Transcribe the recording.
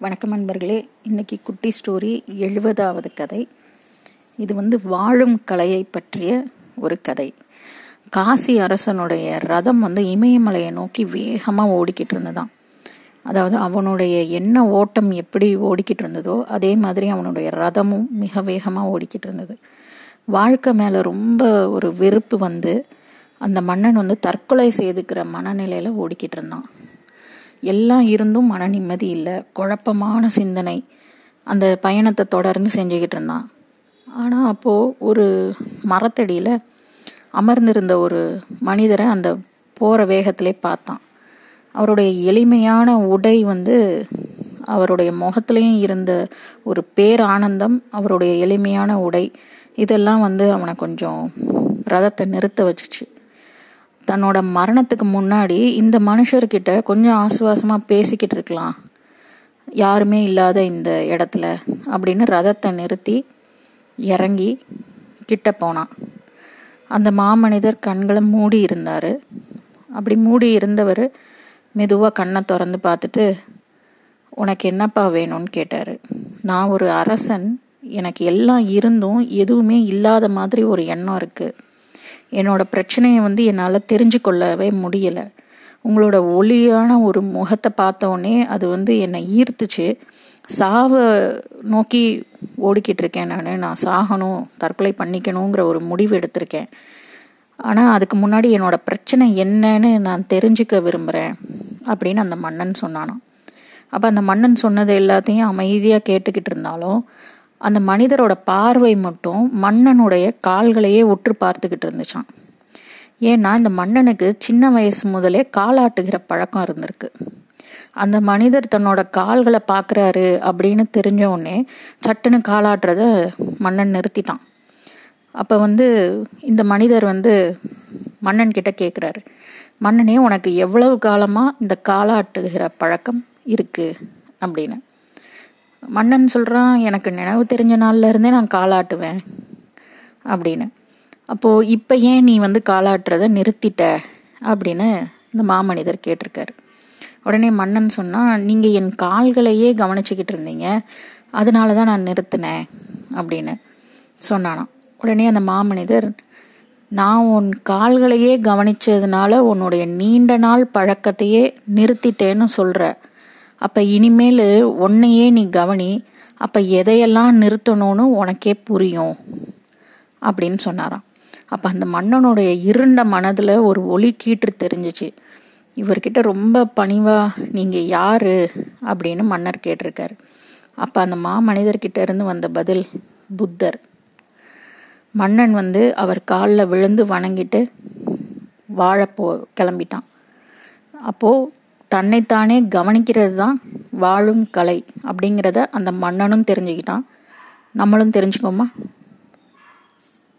வணக்கம் நண்பர்களே. இன்னைக்கு குட்டி ஸ்டோரி எழுபதாவது கதை. இது வந்து வாழும் கலையை பற்றிய ஒரு கதை. காசி அரசனுடைய ரதம் வந்து இமயமலையை நோக்கி வேகமாக ஓடிக்கிட்டு இருந்ததான் அதாவது அவனுடைய என்ன ஓட்டம் எப்படி ஓடிக்கிட்டு இருந்ததோ அதே மாதிரி அவனுடைய ரதமும் மிக வேகமாக ஓடிக்கிட்டு இருந்தது. வாழ்க்கை மேலே ரொம்ப ஒரு வெறுப்பு வந்து அந்த மன்னன் வந்து தற்கொலை செய்துக்கிற மனநிலையில் ஓடிக்கிட்டு இருந்தான். எல்லாம் இருந்தும் மன நிம்மதி இல்லை. குழப்பமான சிந்தனை. அந்த பயணத்தை தொடர்ந்து செஞ்சுக்கிட்டு இருந்தான். ஆனால் அப்போது ஒரு மரத்தடியில் அமர்ந்திருந்த ஒரு மனிதரை அந்த போகிற வேகத்திலே பார்த்தான். அவருடைய எளிமையான உடை வந்து அவருடைய முகத்துலேயும் இருந்த ஒரு பேரானந்தம் அவருடைய எளிமையான உடை இதெல்லாம் வந்து அவனை கொஞ்சம் ரதத்தை நிறுத்த வச்சுச்சு. தன்னோட மரணத்துக்கு முன்னாடி இந்த மனுஷர்கிட்ட கொஞ்சம் ஆசுவாசமாக பேசிக்கிட்டு இருக்கலாம். யாருமே இல்லாத இந்த இடத்துல அப்படின்னு ரதத்தை நிறுத்தி இறங்கி கிட்ட போனான். அந்த மாமனிதர் கண்களை மூடி இருந்தார். அப்படி மூடி இருந்தவர் மெதுவாக கண்ணை திறந்து பார்த்துட்டு உனக்கு என்னப்பா வேணும்னு? கேட்டார். நான் ஒரு அரசன். எனக்கு எல்லாம் இருந்தும் எதுவுமே இல்லாத மாதிரி ஒரு எண்ணம் இருக்குது என்னோட பிரச்சனையை வந்து என்னால் தெரிஞ்சு கொள்ளவே முடியலை. உங்களோட ஒளியான ஒரு முகத்தை பார்த்தோன்னே அது வந்து என்னை ஈர்த்துச்சு. சாவை நோக்கி ஓடிக்கிட்டு இருக்கேன் நான். நான் சாகணும் தற்கொலை பண்ணிக்கணுங்கிற ஒரு முடிவு எடுத்திருக்கேன். ஆனால் அதுக்கு முன்னாடி என்னோட பிரச்சனை என்னன்னு நான் தெரிஞ்சுக்க விரும்புகிறேன் அப்படின்னு அந்த மன்னன் சொன்னானாம். அப்போ அந்த மன்னன் சொன்னது எல்லாத்தையும் அமைதியாக கேட்டுக்கிட்டு இருந்தாலும் அந்த மனிதரோட பார்வை மட்டும் மன்னனுடைய கால்களையே உற்று பார்த்துக்கிட்டு இருந்துச்சான் ஏன்னா இந்த மன்னனுக்கு சின்ன வயசு முதலே காலாட்டுகிற பழக்கம் இருந்திருக்கு. அந்த மனிதர் தன்னோட கால்களை பார்க்குறாரு அப்படின்னு தெரிஞ்ச உடனே சட்டுன்னு காலாட்டுறத மன்னன் நிறுத்திட்டான். அப்போ வந்து இந்த மனிதர் வந்து மன்னன் கிட்ட கேட்குறாரு மன்னனே உனக்கு எவ்வளவு காலமாக இந்த காலாட்டுகிற பழக்கம் இருக்குது அப்படின்னு. மன்னன் சொல்கிறான் எனக்கு நினைவு தெரிஞ்ச நாள்ல இருந்தே நான் காலாட்டுவேன் அப்படின்னு. அப்போது இப்போ ஏன் நீ வந்து காலாட்டுறத நிறுத்திட்ட? அப்படின்னு இந்த மாமனிதர் கேட்டிருக்காரு. உடனே மன்னன் சொன்னால் நீங்கள் என் கால்களையே கவனிச்சுக்கிட்டு இருந்தீங்க. அதனால தான் நான் நிறுத்தினேன் அப்படின்னு சொன்னானாம். உடனே அந்த மாமனிதர் நான் உன் கால்களையே கவனிச்சதுனால உன்னுடைய நீண்ட நாள் பழக்கத்தையே நிறுத்திட்டேன்னு சொல்கிற அப்போ இனிமேல் உன்னையே நீ கவனி அப்போ எதையெல்லாம் நிறுத்தணும்னு உனக்கே புரியும் அப்படின்னு சொன்னாராம். அப்போ அந்த மன்னனுடைய இருண்ட மனதில் ஒரு ஒளி கீற்று தெரிஞ்சிச்சு. இவர்கிட்ட ரொம்ப பணிவா நீங்கள் யாரு? அப்படின்னு மன்னர் கேட்டிருக்காரு. அப்போ அந்த மாமனிதர்கிட்ட இருந்து வந்த பதில் புத்தர். மன்னன் வந்து அவர் காலில் விழுந்து வணங்கிட்டு வாழ போ கிளம்பிட்டான். அப்போது தன்னைத்தானே கவனிக்கிறது தான் வாழும் கலை அப்படிங்கிறத அந்த மன்னனும் தெரிஞ்சுக்கிட்டான். நம்மளும் தெரிஞ்சுக்கோமா